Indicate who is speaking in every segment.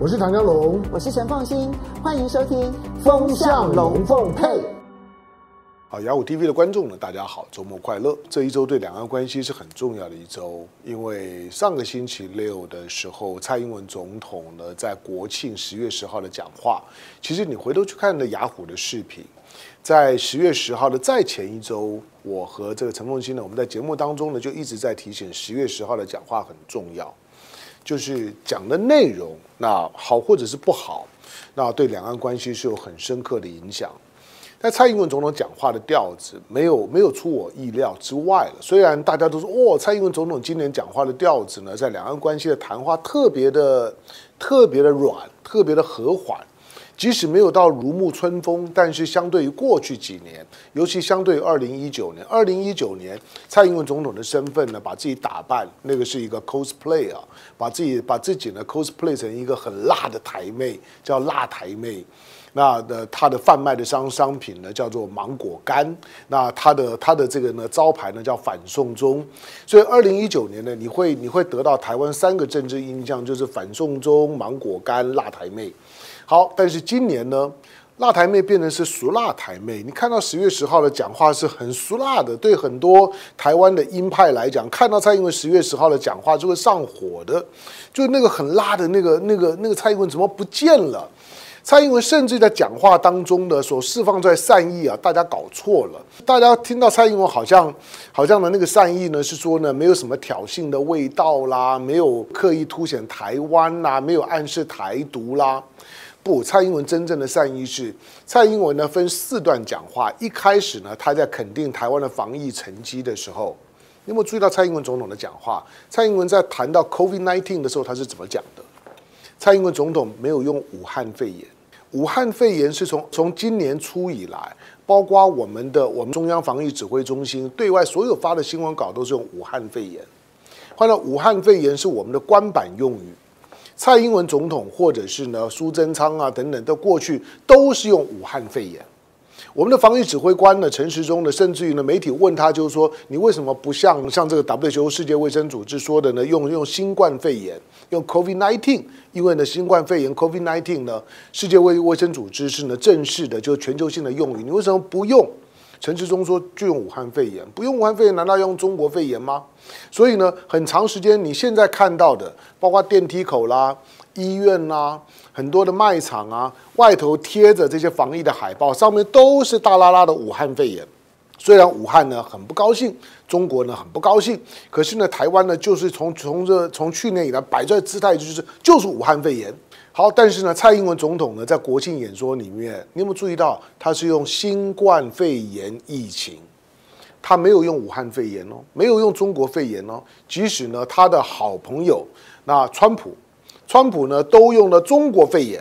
Speaker 1: 我是唐江龙，
Speaker 2: 我是陈凤新，欢迎收听《风向龙凤配》。
Speaker 1: 好，雅虎 TV 的观众呢，大家好，周末快乐！这一周对两岸关系是很重要的一周，因为上个星期六的时候，蔡英文总统呢在国庆十月十号的讲话，其实你回头去看的雅虎的视频，在十月十号的再前一周，我和这个陈凤新呢，我们在节目当中呢就一直在提醒，十月十号的讲话很重要。就是讲的内容，那好或者是不好，那对两岸关系是有很深刻的影响。但蔡英文总统讲话的调子没有没有出我意料之外了。虽然大家都说，哦，蔡英文总统今年讲话的调子呢，在两岸关系的谈话特别的特别的软，特别的和缓。即使没有到如沐春风，但是相对于过去几年，尤其相对于二零一九年，二零一九年蔡英文总统的身份呢，把自己打扮，那个是一个 cosplay 啊，把自己把自己呢 cosplay 成一个很辣的台妹，叫辣台妹。那的他的贩卖的商商品呢，叫做芒果干。那他的他的这个呢招牌呢叫反送中。所以二零一九年呢，你会你会得到台湾三个政治印象，就是反送中、芒果干、辣台妹。好，但是今年呢，辣台妹变成是俗辣台妹。你看到十月十号的讲话是很俗辣的，对很多台湾的鹰派来讲，看到蔡英文十月十号的讲话就会上火的，就那个很辣的那个那个那个蔡英文怎么不见了？蔡英文甚至在讲话当中的所释放出来善意啊，大家搞错了。大家听到蔡英文好像好像的那个善意呢，是说呢没有什么挑衅的味道啦，没有刻意凸显台湾啦，没有暗示台独啦。不，蔡英文真正的善意是，蔡英文呢分四段讲话。一开始呢，他在肯定台湾的防疫成绩的时候，你有没有注意到蔡英文总统的讲话？蔡英文在谈到 COVID-19 的时候，他是怎么讲的？蔡英文总统没有用武汉肺炎。武汉肺炎是从从今年初以来，包括我们的我们中央防疫指挥中心对外所有发的新闻稿都是用武汉肺炎。换了武汉肺炎是我们的官版用语。蔡英文总统或者是呢苏贞昌啊等等的过去都是用武汉肺炎。我们的防疫指挥官呢陈时中呢，甚至于呢媒体问他就是说，你为什么不像像这个 WHO 世界卫生组织说的呢，用用新冠肺炎用 COVID-19，因为呢新冠肺炎 COVID-19 呢世界卫卫生组织是呢正式的就全球性的用语，你为什么不用？陈志忠说就用武汉肺炎，不用武汉肺炎难道用中国肺炎吗？所以呢，很长时间你现在看到的，包括电梯口啦、医院啦、很多的卖场啊，外头贴着这些防疫的海报，上面都是大拉拉的武汉肺炎。虽然武汉呢很不高兴，中国呢很不高兴，可是呢，台湾呢就是从从这从去年以来摆出姿态就是就是武汉肺炎。好，但是呢，蔡英文总统呢在国庆演说里面，你有没有注意到他是用新冠肺炎疫情，他没有用武汉肺炎哦，没有用中国肺炎哦。即使呢他的好朋友那川普，川普呢都用了中国肺炎，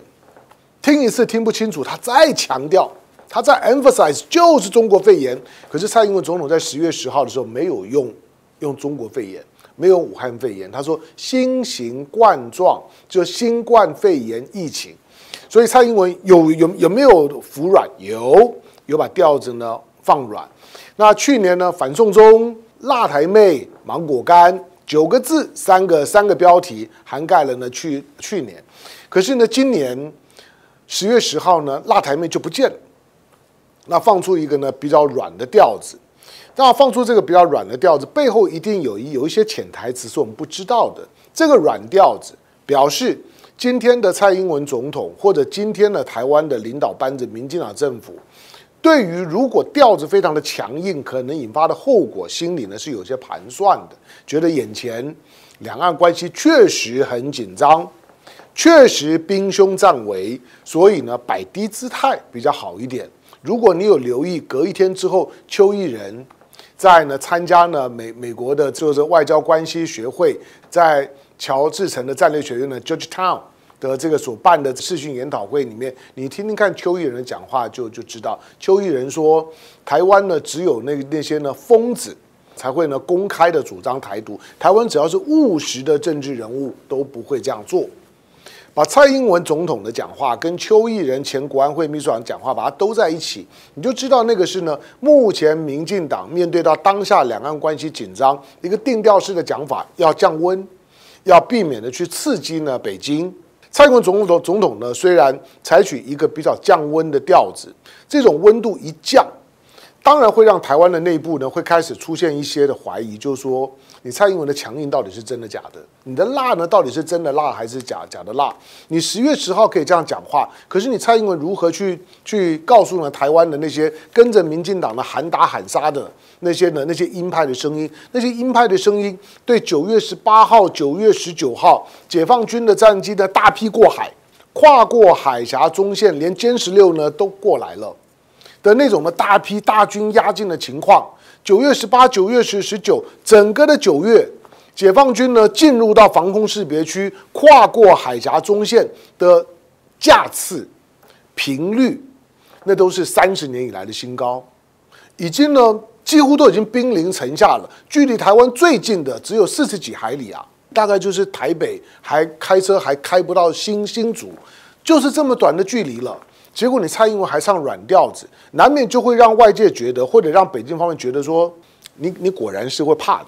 Speaker 1: 听一次听不清楚，他再强调，他再 emphasize 就是中国肺炎。可是蔡英文总统在十月十号的时候没有用用中国肺炎。没有武汉肺炎，他说新型冠状就新冠肺炎疫情，所以蔡英文有有有没有服软？有，有把调子呢放软。那去年呢反送中、辣台妹、芒果干九个字，三个三个标题涵盖了呢去去年，可是呢今年十月十号呢辣台妹就不见了，那放出一个呢比较软的调子。那放出这个比较软的调子，背后一定有一有一些潜台词是我们不知道的。这个软调子表示，今天的蔡英文总统或者今天的台湾的领导班子，民进党政府，对于如果调子非常的强硬，可能引发的后果，心里呢是有些盘算的，觉得眼前两岸关系确实很紧张，确实兵凶战危，所以呢摆低姿态比较好一点。如果你有留意，隔一天之后，邱毅仁。在呢，参加呢美美国的就是外交关系学会，在乔治城的战略学院的 Georgetown 的这个所办的视讯研讨会里面，你听听看邱毅仁的讲话就就知道。邱毅仁说，台湾呢只有那那些呢疯子才会呢公开的主张台独，台湾只要是务实的政治人物都不会这样做。把蔡英文总统的讲话跟邱毅仁前国安会秘书长讲话，把它兜在一起，你就知道那个是呢。目前民进党面对到当下两岸关系紧张，一个定调式的讲法，要降温，要避免的去刺激呢北京。蔡英文总统总统呢，虽然采取一个比较降温的调子，这种温度一降，当然会让台湾的内部呢会开始出现一些的怀疑，就是说你蔡英文的强硬到底是真的假的？你的辣呢到底是真的辣还是假假的辣？你十月十号可以这样讲话，可是你蔡英文如何去去告诉呢台湾的那些跟着民进党的喊打喊杀的那些呢那些鹰派的声音？那些鹰派的声音对九月十八号、九月十九号解放军的战机的大批过海，跨过海峡中线，连歼十六呢都过来了。的那种的大批大军压境的情况，九月十八、九月十、十九，整个的九月，解放军呢进入到防空识别区，跨过海峡中线的架次频率，那都是三十年以来的新高，已经呢几乎都已经兵临城下了，距离台湾最近的只有四十几海里啊，大概就是台北还开车还开不到新新竹，就是这么短的距离了。结果你蔡英文还唱软调子，难免就会让外界觉得，或者让北京方面觉得说，你你果然是会怕的。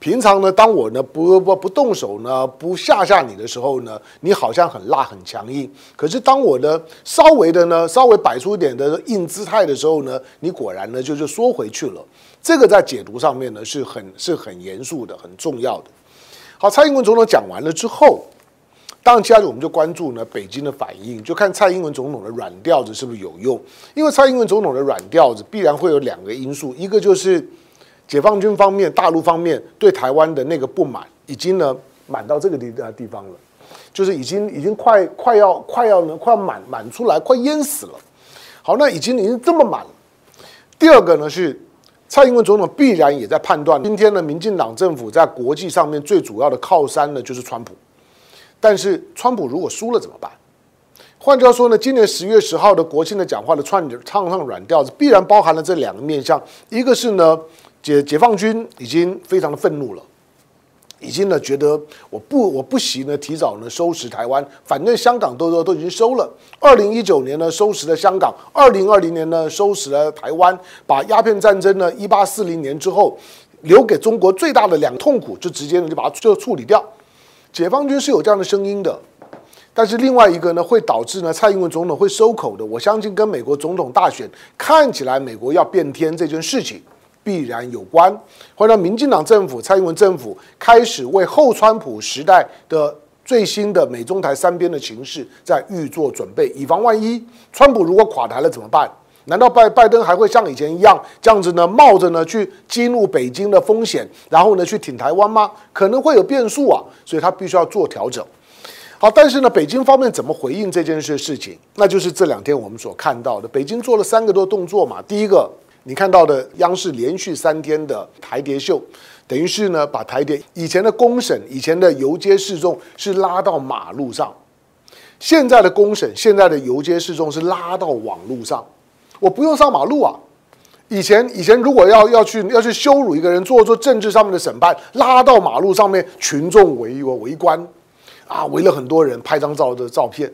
Speaker 1: 平常呢，当我呢不不不动手呢，不吓吓你的时候呢，你好像很辣很强硬。可是当我呢稍微的呢稍微摆出一点的硬姿态的时候呢，你果然呢就就缩回去了。这个在解读上面呢是很是很严肃的，很重要的。好，蔡英文总统讲完了之后。当然，接下来我们就关注呢北京的反应，就看蔡英文总统的软调子是不是有用。因为蔡英文总统的软调子必然会有两个因素，一个就是解放军方面、大陆方面对台湾的那个不满，已经呢满到这个地地方了，就是已经已经快快要快要呢快要满满出来，快淹死了。好，那已经已经这么满了。第二个呢是蔡英文总统必然也在判断，今天的民进党政府在国际上面最主要的靠山呢就是川普。但是，川普如果输了怎么办？换句话说呢，今年十月十号的国庆的讲话的串唱唱软调子，必然包含了这两个面向。一个是呢，解解放军已经非常的愤怒了，已经呢觉得我不我不惜呢提早呢收拾台湾，反正香港都都都已经收了。二零一九年呢收拾了香港，二零二零年呢收拾了台湾，把鸦片战争呢一八四零年之后留给中国最大的两痛苦，就直接呢就把它就处理掉。解放军是有这样的声音的，但是另外一个呢，会导致呢蔡英文总统会收口的。我相信跟美国总统大选看起来美国要变天这件事情必然有关，会让民进党政府、蔡英文政府开始为后川普时代的最新的美中台三边的情势在预做准备，以防万一川普如果垮台了怎么办？难道拜拜登还会像以前一样这样子呢？冒着呢去激怒北京的风险，然后呢去挺台湾吗？可能会有变数啊，所以他必须要做调整。好，但是呢，北京方面怎么回应这件事事情？那就是这两天我们所看到的，北京做了三个多动作嘛。第一个，你看到的央视连续三天的台谍秀，等于是呢把台谍以前的公审、以前的游街示众是拉到马路上，现在的公审、现在的游街示众是拉到网路上。我不用上马路啊！以前以前如果要要去要去羞辱一个人，做做政治上面的审判，拉到马路上面，群众围我围观，啊，围了很多人拍张照的照片。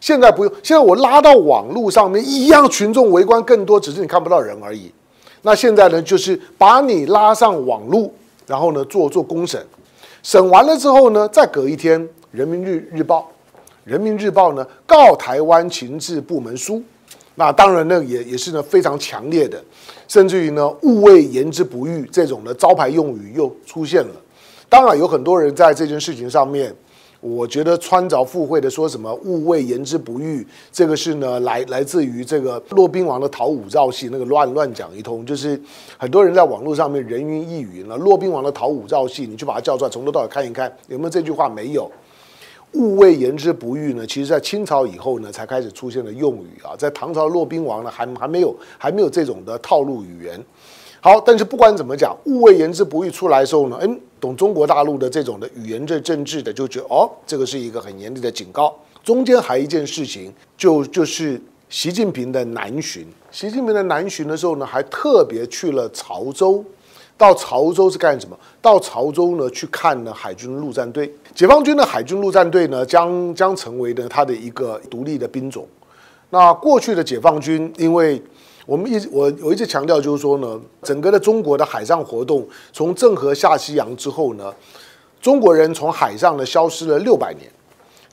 Speaker 1: 现在不用，现在我拉到网路上面，一样群众围观更多，只是你看不到人而已。那现在呢，就是把你拉上网路，然后呢做做公审，审完了之后呢，再隔一天，《人民日日报》《人民日报》呢告台湾情治部门书。那当然呢，也也是呢非常强烈的，甚至于呢“勿谓言之不预”这种的招牌用语又出现了。当然有很多人在这件事情上面，我觉得穿凿附会的说什么“勿谓言之不预”，这个是呢来来自于这个骆宾王的讨武曌戏，那个乱乱讲一通，就是很多人在网络上面人云亦云了。骆宾王的讨武曌戏，你去把它叫出来，从头到尾看一看，有没有这句话？没有。勿谓言之不预呢，其实在清朝以后呢，才开始出现了用语啊。在唐朝骆宾王呢，还还没有还没有这种的套路语言。好，但是不管怎么讲，勿谓言之不预出来的时候呢，嗯，懂中国大陆的这种的语言这政治的，就觉得哦，这个是一个很严厉的警告。中间还一件事情，就就是习近平的南巡。习近平的南巡的时候呢，还特别去了潮州。到潮州是干什么？到潮州呢去看呢海军陆战队，解放军的海军陆战队呢将将成为呢他的一个独立的兵种。那过去的解放军，因为我们一直我我一直强调就是说呢，整个的中国的海上活动从郑和下西洋之后呢，中国人从海上呢消失了六百年。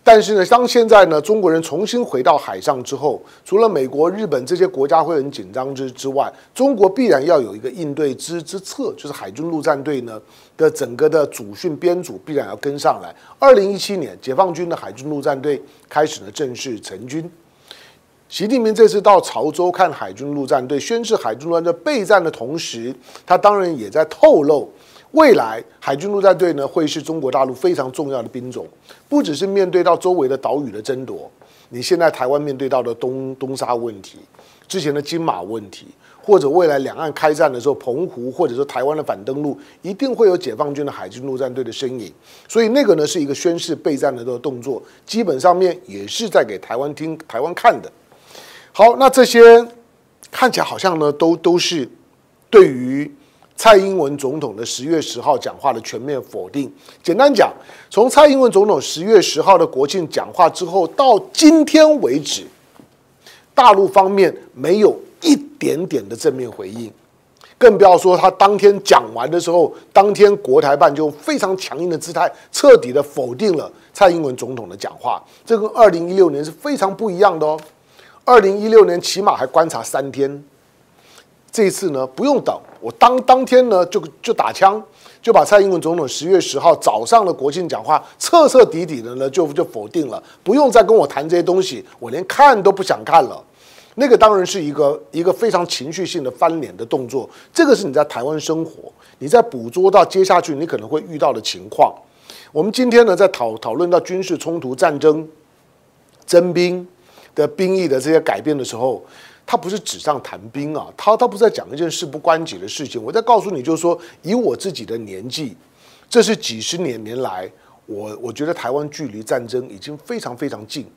Speaker 1: 但是呢，当现在呢中国人重新回到海上之后，除了美国、日本这些国家会很紧张之之外，中国必然要有一个应对之之策，就是海军陆战队呢的整个的主训编组必然要跟上来。二零一七年，解放军的海军陆战队开始了正式成军。习近平这次到潮州看海军陆战队，宣示海军陆战队备战的同时，他当然也在透露。未来海军陆战队呢，会是中国大陆非常重要的兵种，不只是面对到周围的岛屿的争夺，你现在台湾面对到的东东沙问题，之前的金马问题，或者未来两岸开战的时候，澎湖或者说台湾的反登陆，一定会有解放军的海军陆战队的身影，所以那个呢是一个宣誓备战的这个动作，基本上面也是在给台湾听、台湾看的。好，那这些看起来好像呢，都都是对于。蔡英文总统的十月十号讲话的全面否定。简单讲，从蔡英文总统十月十号的国庆讲话之后到今天为止，大陆方面没有一点点的正面回应，更不要说他当天讲完的时候，当天国台办就非常强硬的姿态，彻底的否定了蔡英文总统的讲话。这跟二零一六年是非常不一样的哦。二零一六年起码还观察三天。这一次呢，不用等，我当当天呢就就打枪，就把蔡英文总统十月十号早上的国庆讲话彻彻底底的呢就就否定了，不用再跟我谈这些东西，我连看都不想看了。那个当然是一个一个非常情绪性的翻脸的动作，这个是你在台湾生活，你在捕捉到接下去你可能会遇到的情况。我们今天呢在讨讨论到军事冲突、战争、征兵的兵役的这些改变的时候。他不是纸上谈兵啊，他他不是在讲一件事不关己的事情。我在告诉你，就是说，以我自己的年纪，这是几十年年来，我我觉得台湾距离战争已经非常非常近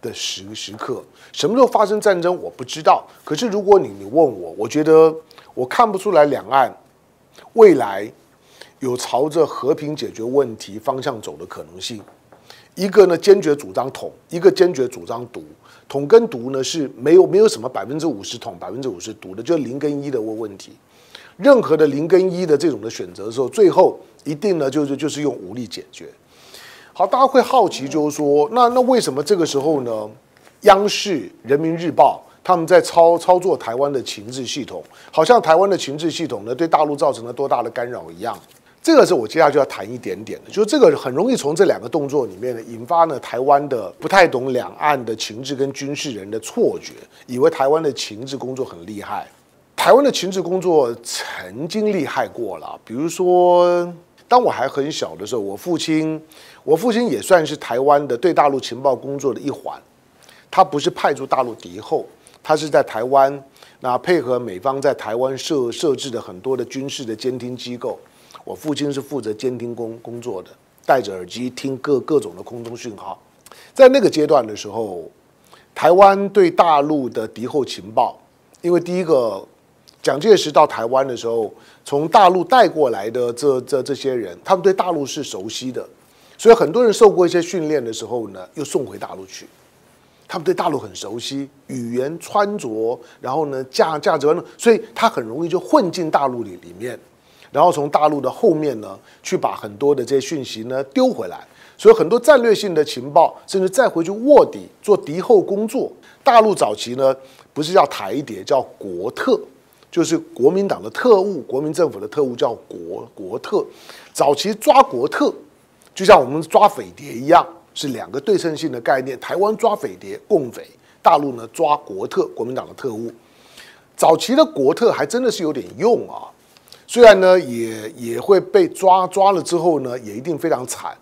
Speaker 1: 的时时刻。什么时候发生战争，我不知道。可是如果你你问我，我觉得我看不出来两岸未来有朝着和平解决问题方向走的可能性。一个呢，坚决主张统，一个坚决主张独。统跟独呢是没有没有什么百分之五十统百分之五十独的，就是零跟一的问问题。任何的零跟一的这种的选择的时候，最后一定呢就是就是用武力解决。好，大家会好奇就是说，那那为什么这个时候呢？央视、人民日报他们在操操作台湾的情治系统，好像台湾的情治系统呢对大陆造成了多大的干扰一样。这个是我接下来就要谈一点点的，就是这个很容易从这两个动作里面呢引发呢台湾的不太懂两岸的情治跟军事人的错觉，以为台湾的情治工作很厉害。台湾的情治工作曾经厉害过了，比如说当我还很小的时候，我父亲，我父亲也算是台湾的对大陆情报工作的一环，他不是派驻大陆敌后，他是在台湾那配合美方在台湾设设置的很多的军事的监听机构。我父亲是负责监听工工作的，戴着耳机听各各种的空中讯号。在那个阶段的时候，台湾对大陆的敌后情报，因为第一个，蒋介石到台湾的时候，从大陆带过来的这这这些人，他们对大陆是熟悉的，所以很多人受过一些训练的时候呢，又送回大陆去，他们对大陆很熟悉，语言穿着，然后呢价价值观，所以他很容易就混进大陆里里面。然后从大陆的后面呢，去把很多的这些讯息呢丢回来，所以很多战略性的情报，甚至再回去卧底做敌后工作。大陆早期呢，不是叫台谍，叫国特，就是国民党的特务，国民政府的特务叫国国特。早期抓国特，就像我们抓匪谍一样，是两个对称性的概念。台湾抓匪谍，共匪；大陆呢抓国特，国民党的特务。早期的国特还真的是有点用啊。虽然呢，也也会被抓抓了之后呢，也一定非常惨。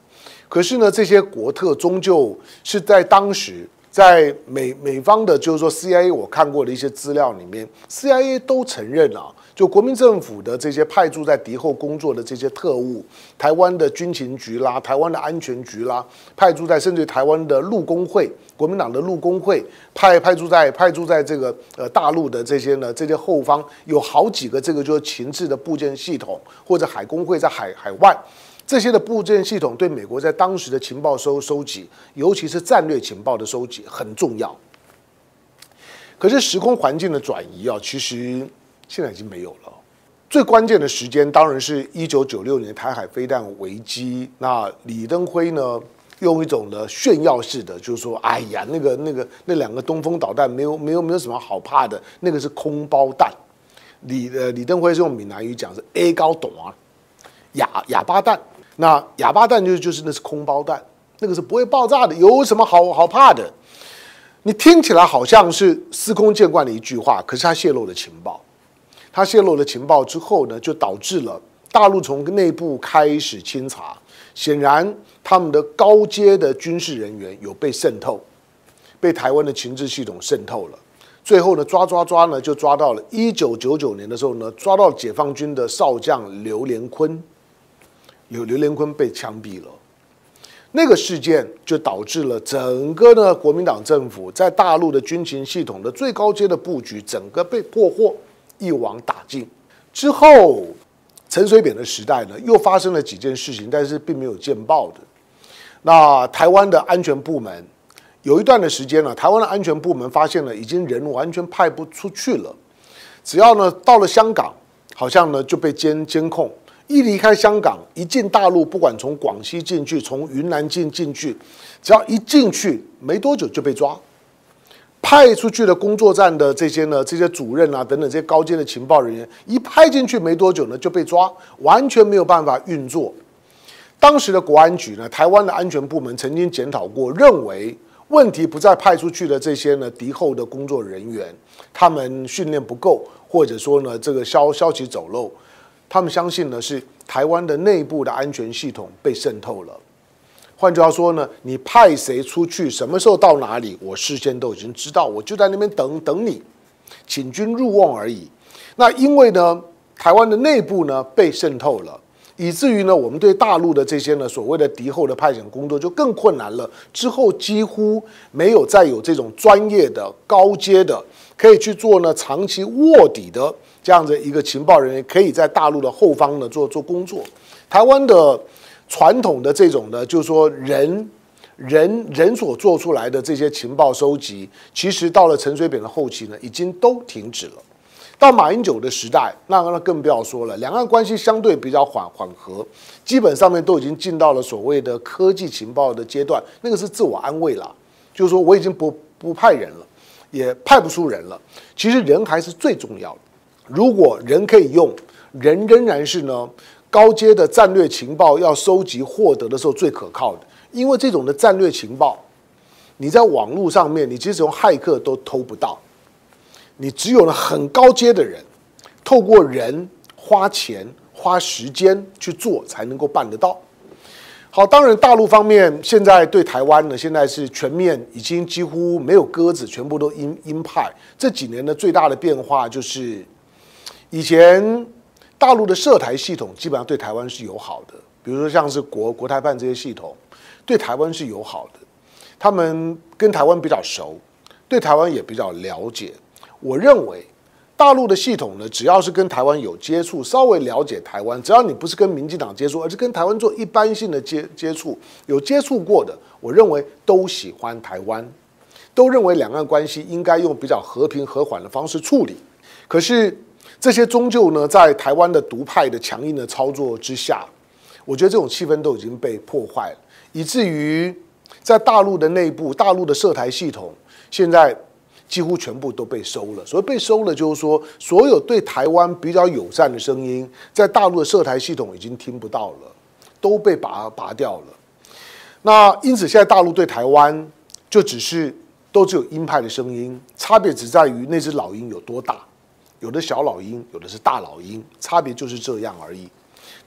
Speaker 1: 可是呢，这些国特终究是在当时，在美美方的，就是说 CIA，我看过的一些资料里面，CIA 都承认啊。就国民政府的这些派驻在敌后工作的这些特务，台湾的军情局啦，台湾的安全局啦，派驻在甚至台湾的陆工会，国民党的陆工会派派驻在派驻在这个呃大陆的这些呢，这些后方有好几个这个就是情治的部件系统，或者海工会在海海外这些的部件系统，对美国在当时的情报收收集，尤其是战略情报的收集很重要。可是时空环境的转移啊，其实。现在已经没有了。最关键的时间当然是一九九六年台海飞弹危机。那李登辉呢，用一种的炫耀式的，就是说，哎呀，那个那个那两个东风导弹没有没有没有什么好怕的，那个是空包弹。李呃李登辉是用闽南语讲是 A 高懂啊，哑哑巴弹。那哑巴弹就就是那是空包弹，那个是不会爆炸的，有什么好好怕的？你听起来好像是司空见惯的一句话，可是他泄露了情报。他泄露了情报之后呢，就导致了大陆从内部开始清查，显然。他们的高阶的军事人员有被渗透，被台湾的情治系统渗透了。最后呢，抓抓抓呢，就抓到了一九九九年的时候呢，抓到解放军的少将刘连坤，有刘连坤被枪毙了。那个事件就导致了整个呢国民党政府在大陆的军情系统的最高阶的布局，整个被破获，一网打尽。之后，陈水扁的时代呢，又发生了几件事情，但是并没有见报的。那台湾的安全部门有一段的时间呢，台湾的安全部门发现了已经人完全派不出去了。只要呢到了香港，好像呢就被监监控。一离开香港，一进大陆，不管从广西进去，从云南进进去，只要一进去，没多久就被抓。派出去的工作站的这些呢，这些主任啊等等这些高阶的情报人员，一派进去没多久呢就被抓，完全没有办法运作。当时的国安局呢，台湾的安全部门曾经检讨过，认为问题不在派出去的这些呢敌后的工作人员，他们训练不够，或者说呢这个消消息走漏，他们相信呢是台湾的内部的安全系统被渗透了。换句话说呢，你派谁出去，什么时候到哪里，我事先都已经知道，我就在那边等等你，请君入瓮而已。那因为呢，台湾的内部呢被渗透了。以至于呢，我们对大陆的这些呢所谓的敌后的派遣工作就更困难了。之后几乎没有再有这种专业的高阶的可以去做呢长期卧底的这样的一个情报人员，可以在大陆的后方呢做做工作。台湾的传统的这种呢，就是说人人人所做出来的这些情报收集，其实到了陈水扁的后期呢，已经都停止了。到马英九的时代，那那更不要说了。两岸关系相对比较缓缓和，基本上面都已经进到了所谓的科技情报的阶段。那个是自我安慰了，就是说我已经不不派人了，也派不出人了。其实人还是最重要的。如果人可以用，人仍然是呢高阶的战略情报要收集获得的时候最可靠的。因为这种的战略情报，你在网络上面，你即使用骇客都偷不到。你只有了很高阶的人，透过人花钱花时间去做，才能够办得到。好，当然大陆方面现在对台湾呢，现在是全面已经几乎没有鸽子，全部都鹰鹰派。这几年的最大的变化就是，以前大陆的涉台系统基本上对台湾是友好的，比如说像是国国台办这些系统，对台湾是友好的，他们跟台湾比较熟，对台湾也比较了解。我认为，大陆的系统呢，只要是跟台湾有接触，稍微了解台湾，只要你不是跟民进党接触，而是跟台湾做一般性的接接触，有接触过的，我认为都喜欢台湾，都认为两岸关系应该用比较和平和缓的方式处理。可是这些终究呢，在台湾的独派的强硬的操作之下，我觉得这种气氛都已经被破坏了，以至于在大陆的内部，大陆的涉台系统现在。几乎全部都被收了。所谓被收了，就是说，所有对台湾比较友善的声音，在大陆的涉台系统已经听不到了，都被拔拔掉了。那因此，现在大陆对台湾就只是都只有鹰派的声音，差别只在于那只老鹰有多大，有的小老鹰，有的是大老鹰，差别就是这样而已。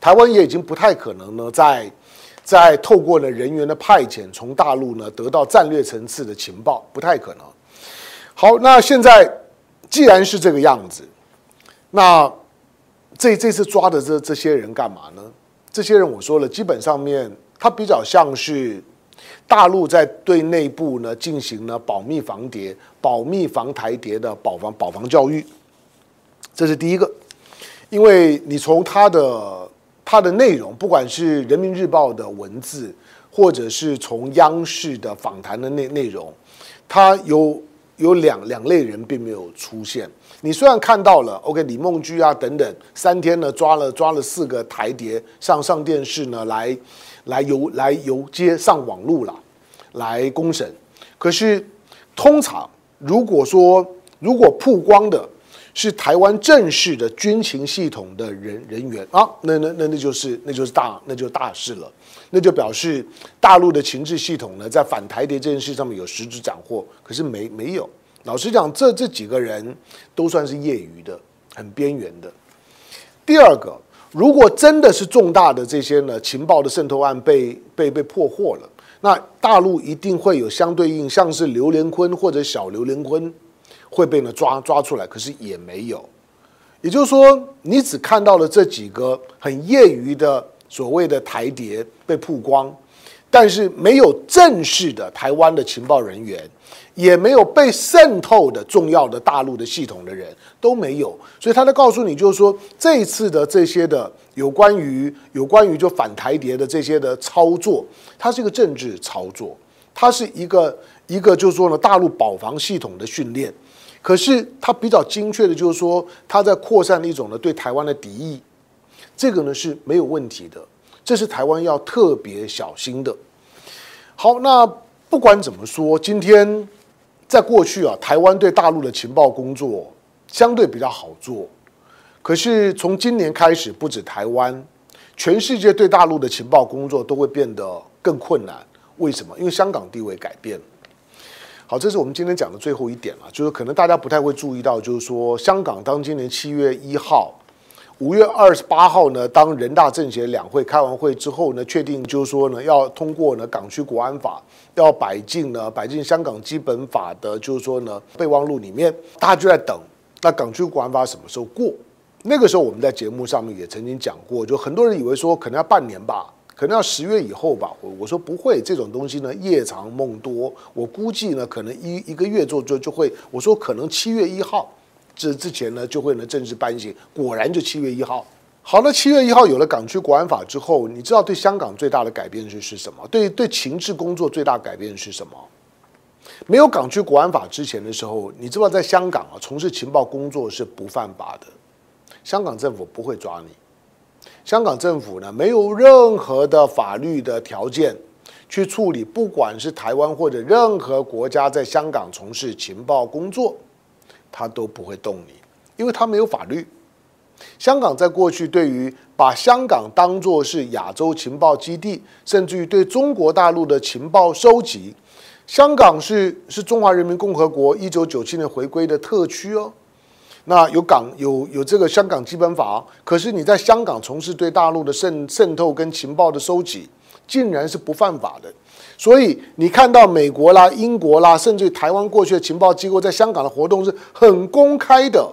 Speaker 1: 台湾也已经不太可能呢，在在透过呢人员的派遣，从大陆呢得到战略层次的情报，不太可能。好，那现在既然是这个样子，那这这次抓的这这些人干嘛呢？这些人我说了，基本上面他比较像是大陆在对内部呢进行了保密防谍、保密防台谍的保防保防教育，这是第一个。因为你从他的他的内容，不管是人民日报的文字，或者是从央视的访谈的内内容，他有。有两两类人并没有出现。你虽然看到了，OK，李梦居啊等等，三天呢抓了抓了四个台谍上上电视呢，来来游来游街上网路了，来公审。可是通常如果说如果曝光的是台湾正式的军情系统的人人员啊，那那那那就是那就是大那就是大事了，那就表示大陆的情治系统呢在反台谍这件事上面有实质斩获，可是没没有。老实讲，这这几个人都算是业余的，很边缘的。第二个，如果真的是重大的这些呢情报的渗透案被被被破获了，那大陆一定会有相对应，像是刘连坤或者小刘连坤会被呢抓抓出来，可是也没有。也就是说，你只看到了这几个很业余的所谓的台谍被曝光，但是没有正式的台湾的情报人员。也没有被渗透的重要的大陆的系统的人都没有，所以他在告诉你，就是说这一次的这些的有关于有关于就反台谍的这些的操作，它是一个政治操作，它是一个一个就是说呢大陆保防系统的训练，可是它比较精确的就是说它在扩散一种呢对台湾的敌意，这个呢是没有问题的，这是台湾要特别小心的。好，那不管怎么说，今天。在过去啊，台湾对大陆的情报工作相对比较好做，可是从今年开始，不止台湾，全世界对大陆的情报工作都会变得更困难。为什么？因为香港地位改变。好，这是我们今天讲的最后一点了，就是可能大家不太会注意到，就是说香港当今年七月一号。五月二十八号呢，当人大政协两会开完会之后呢，确定就是说呢，要通过呢港区国安法，要摆进呢摆进香港基本法的，就是说呢备忘录里面，大家就在等，那港区国安法什么时候过？那个时候我们在节目上面也曾经讲过，就很多人以为说可能要半年吧，可能要十月以后吧，我我说不会，这种东西呢夜长梦多，我估计呢可能一一个月做就就会，我说可能七月一号。这之前呢，就会呢正式颁行，果然就七月一号。好了，七月一号有了港区国安法之后，你知道对香港最大的改变是是什么？对对，情治工作最大改变是什么？没有港区国安法之前的时候，你知道在香港啊，从事情报工作是不犯法的，香港政府不会抓你。香港政府呢，没有任何的法律的条件去处理，不管是台湾或者任何国家在香港从事情报工作。他都不会动你，因为他没有法律。香港在过去对于把香港当作是亚洲情报基地，甚至于对中国大陆的情报收集，香港是是中华人民共和国一九九七年回归的特区哦。那有港有有这个香港基本法，可是你在香港从事对大陆的渗渗透跟情报的收集，竟然是不犯法的。所以你看到美国啦、英国啦，甚至台湾过去的情报机构在香港的活动是很公开的，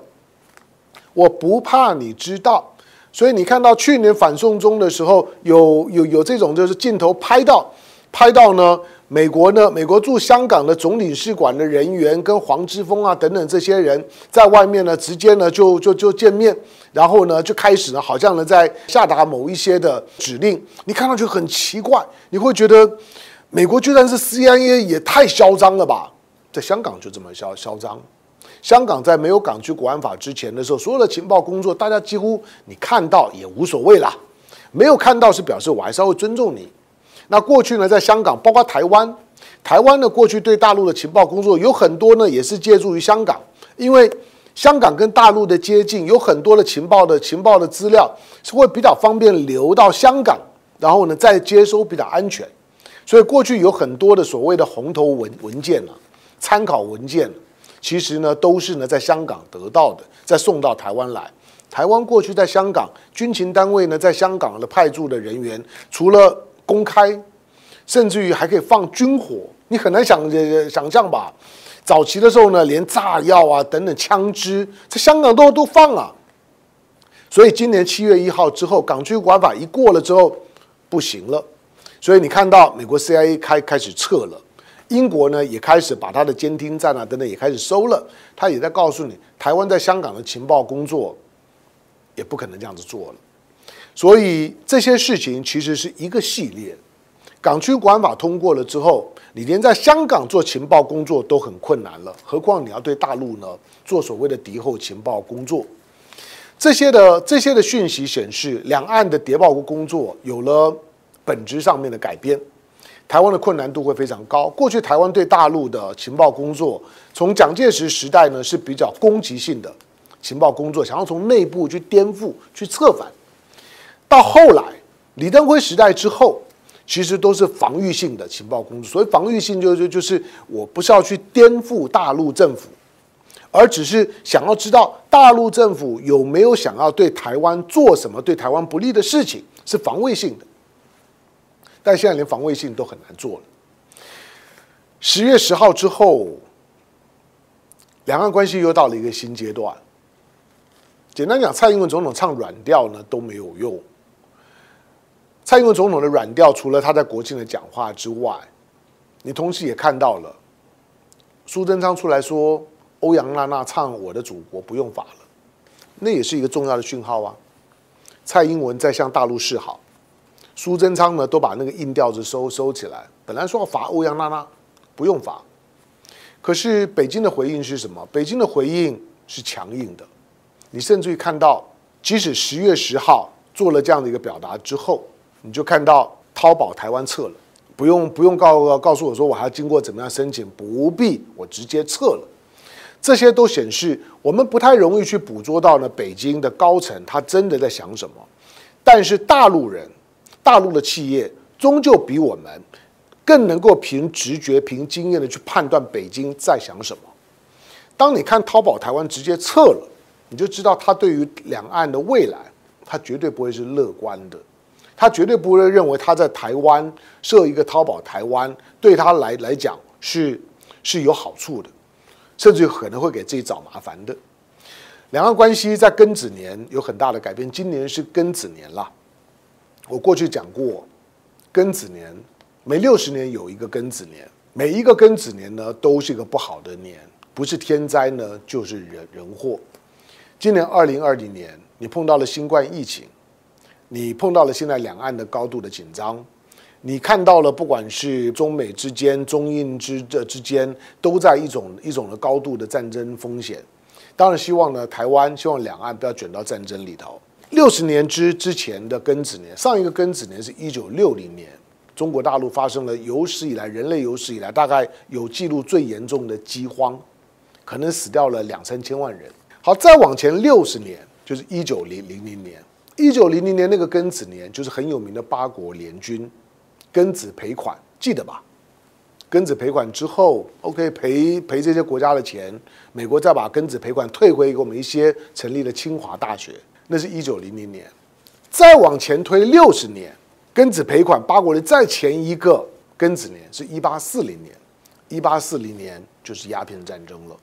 Speaker 1: 我不怕你知道。所以你看到去年反送中的时候，有有有这种就是镜头拍到，拍到呢，美国呢，美国驻香港的总领事馆的人员跟黄之锋啊等等这些人在外面呢，直接呢就就就见面，然后呢就开始呢，好像呢在下达某一些的指令，你看上去很奇怪，你会觉得。美国居然是 CIA，也太嚣张了吧！在香港就这么嚣嚣张。香港在没有港区国安法之前的时候，所有的情报工作，大家几乎你看到也无所谓啦。没有看到是表示我还是要会尊重你。那过去呢，在香港，包括台湾，台湾呢过去对大陆的情报工作有很多呢，也是借助于香港，因为香港跟大陆的接近，有很多的情报的情报的资料是会比较方便流到香港，然后呢再接收比较安全。所以过去有很多的所谓的红头文文件啊，参考文件，其实呢都是呢在香港得到的，再送到台湾来。台湾过去在香港军情单位呢，在香港的派驻的人员，除了公开，甚至于还可以放军火，你很难想这想象吧？早期的时候呢，连炸药啊等等枪支，在香港都都放啊。所以今年七月一号之后，港区国安法一过了之后，不行了。所以你看到美国 CIA 开开始撤了，英国呢也开始把他的监听站啊等等也开始收了，他也在告诉你，台湾在香港的情报工作也不可能这样子做了。所以这些事情其实是一个系列，港区国安法通过了之后，你连在香港做情报工作都很困难了，何况你要对大陆呢做所谓的敌后情报工作？这些的这些的讯息显示，两岸的谍报工作有了本质上面的改变，台湾的困难度会非常高。过去台湾对大陆的情报工作，从蒋介石时代呢是比较攻击性的情报工作，想要从内部去颠覆、去策反。到后来李登辉时代之后，其实都是防御性的情报工作。所谓防御性，就就就是我不是要去颠覆大陆政府。而只是想要知道大陆政府有没有想要对台湾做什么对台湾不利的事情，是防卫性的。但现在连防卫性都很难做了。十月十号之后，两岸关系又到了一个新阶段。简单讲，蔡英文总统唱软调呢都没有用。蔡英文总统的软调，除了他在国庆的讲话之外，你同时也看到了苏贞昌出来说。欧阳娜娜唱《我的祖国》不用法了，那也是一个重要的讯号啊。蔡英文在向大陆示好，苏贞昌呢都把那个硬调子收收起来。本来说要罚欧阳娜娜，不用罚，可是北京的回应是什么？北京的回应是强硬的。你甚至于看到，即使十月十号做了这样的一个表达之后，你就看到淘宝台湾撤了，不用不用告告诉我说我还要经过怎么样申请，不必，我直接撤了。这些都显示，我们不太容易去捕捉到呢，北京的高层他真的在想什么。但是大陆人、大陆的企业终究比我们更能够凭直觉、凭经验的去判断北京在想什么。当你看淘宝台湾直接撤了，你就知道他对于两岸的未来，他绝对不会是乐观的。他绝对不会认为他在台湾设一个淘宝台湾对他来来讲是是有好处的。甚至可能会给自己找麻烦的。两岸关系在庚子年有很大的改变，今年是庚子年了。我过去讲过，庚子年每六十年有一个庚子年，每一个庚子年呢都是一个不好的年，不是天灾呢就是人人祸。今年二零二零年，你碰到了新冠疫情，你碰到了现在两岸的高度的紧张。你看到了，不管是中美之间、中印之这之间，都在一种一种的高度的战争风险。当然，希望呢，台湾希望两岸不要卷到战争里头。六十年之之前的庚子年，上一个庚子年是一九六零年，中国大陆发生了有史以来人类有史以来大概有记录最严重的饥荒，可能死掉了两三千万人。好，再往前六十年，就是一九零零零年，一九零零年那个庚子年，就是很有名的八国联军。庚子赔款，记得吧？庚子赔款之后，OK，赔赔这些国家的钱，美国再把庚子赔款退回给我们一些，成立了清华大学。那是一九零零年，再往前推六十年，庚子赔款八国的再前一个庚子年是一八四零年，一八四零年就是鸦片战争了。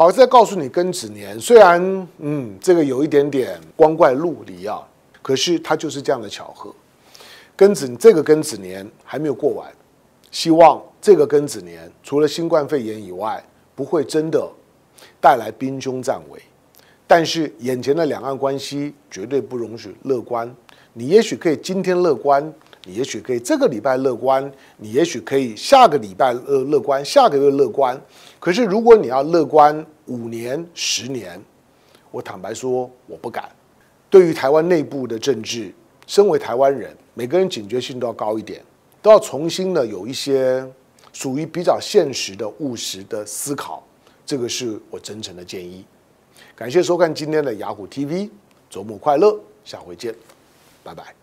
Speaker 1: 好，再告诉你庚子年，虽然嗯，这个有一点点光怪陆离啊，可是它就是这样的巧合。庚子这个庚子年还没有过完，希望这个庚子年除了新冠肺炎以外，不会真的带来兵凶战危。但是眼前的两岸关系绝对不容许乐观。你也许可以今天乐观，你也许可以这个礼拜乐观，你也许可以下个礼拜乐乐观，下个月乐观。可是如果你要乐观五年、十年，我坦白说我不敢。对于台湾内部的政治，身为台湾人。每个人警觉性都要高一点，都要重新的有一些属于比较现实的务实的思考，这个是我真诚的建议。感谢收看今天的雅虎 TV，周末快乐，下回见，拜拜。